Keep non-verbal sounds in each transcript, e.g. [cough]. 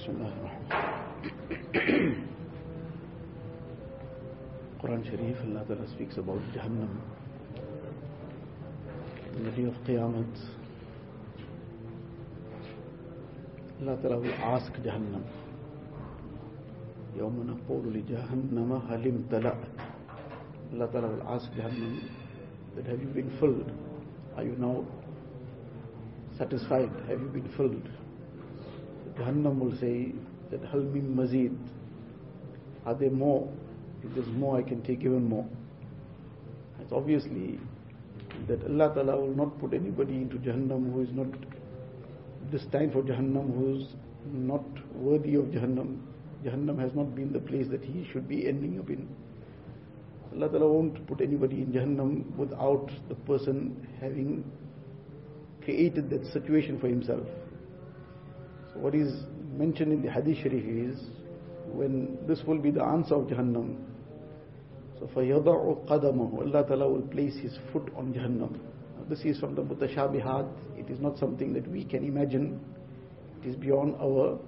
بسم الله الرحمن Quran Sharif, Allah Ta'ala speaks about Jahannam. In the day of Qiyamah, Allah Ta'ala will ask Jahannam, يوم نقول لجهنم هل امتلأت Allah Ta'ala will ask Jahannam that have you been filled? Are you now satisfied? Have you been filled? Jahannam will say that hal min mazid. Are there more? If there's more, I can take even more. It's obviously that Allah Ta'ala will not put anybody into Jahannam who is not destined for Jahannam, who is not worthy of Jahannam. Jahannam has not been the place that he should be ending up in. Allah Ta'ala won't put anybody in Jahannam without the person having created that situation for himself. So what is mentioned in the Hadith Sharif is when this will be the answer of Jahannam. So فَيَضَعُ قَدَمَهُ Allah Ta'ala will place his foot on Jahannam. Now, this is from the mutashabihat. It is not something that we can imagine. It is beyond our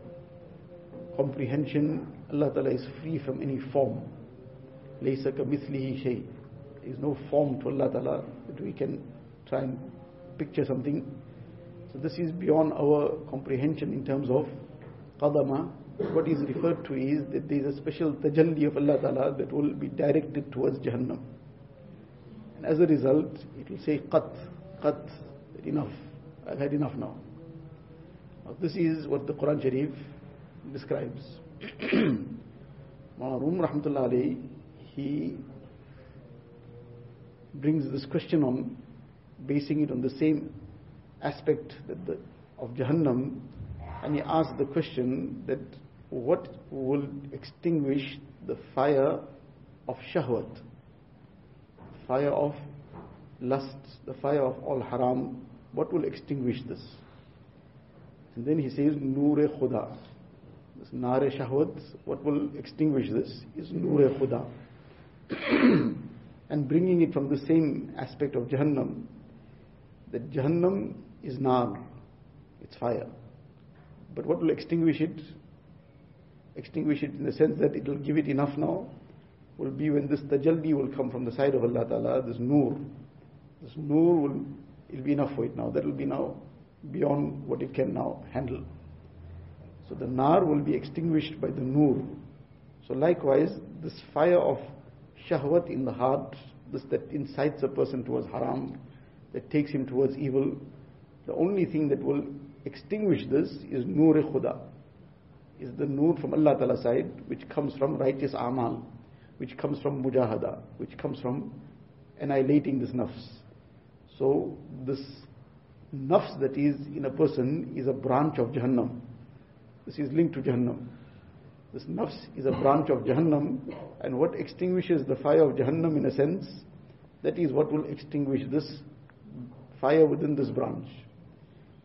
comprehension. Allah Ta'ala is free from any form. لَيْسَ كَمِثْلِهِ شَيْءٍ There is no form to Allah Ta'ala that we can try and picture something. so this is beyond our comprehension in terms of qadama. What is referred to is that there is a special tajalli of Allah Ta'ala that will be directed towards Jahannam. And as a result, it will say qat, qat, enough. I've had enough now. Now this is what the Quran Sharif describes. [clears throat] Marum Rahmatullah he brings this question on, basing it on the same aspect the, of Jahannam, and he asks the question that what will extinguish the fire of shahwat, fire of lust, the fire of all haram, what will extinguish this? And then he says, Noor Khuda. This Nare Shahwat, what will extinguish this is Noor Khuda. [coughs] and bringing it from the same aspect of Jahannam, that Jahannam is nar, it's fire. But what will extinguish it? Extinguish it in the sense that it will give it enough now, will be when this tajalli will come from the side of Allah Ta'ala, this nur. This nur will it'll be enough for it now. That will be now beyond what it can now handle. So the nar will be extinguished by the nur. So likewise, this fire of shahwat in the heart, this that incites a person towards haram, that takes him towards evil, the only thing that will extinguish this is nur khuda, is the nur from Allah Ta'ala side, which comes from righteous amal, which comes from mujahada, which comes from annihilating this nafs. So this nafs that is in a person is a branch of Jahannam. This is linked to Jahannam. This nafs is a branch of Jahannam, and what extinguishes the fire of Jahannam in a sense, that is what will extinguish this fire within this branch.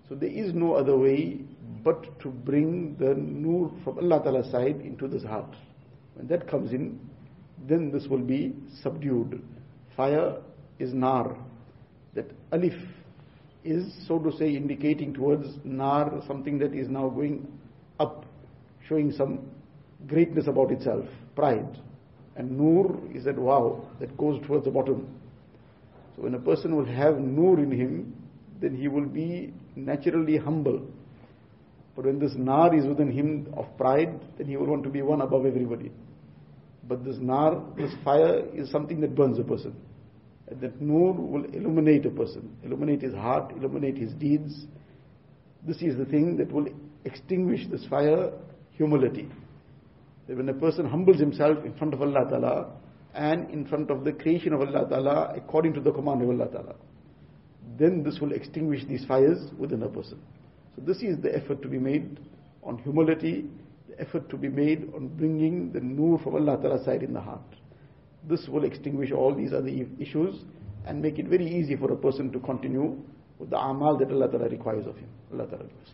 So there is no other way but to bring the nur from Allah Ta'ala's side into this heart. When that comes in, then this will be subdued. Fire is nar. That alif is, so to say, indicating towards nar, something that is now going up, showing some greatness about itself, pride. And nur is that wow, that goes towards the bottom. So when a person will have nur in him, then he will be naturally humble. But when this nar is within him of pride, then he will want to be one above everybody. But this nar, this fire is something that burns a person. And that nur will illuminate a person, illuminate his heart, illuminate his deeds. This is the thing that will extinguish this fire, humility. That when a person humbles himself in front of Allah Ta'ala and in front of the creation of Allah Ta'ala according to the command of Allah Ta'ala, then this will extinguish these fires within a person. So this is the effort to be made on humility, the effort to be made on bringing the nur from Allah Ta'ala side in the heart. This will extinguish all these other issues and make it very easy for a person to continue with the amal that Allah Ta'ala requires of him. Allah Ta'ala gives.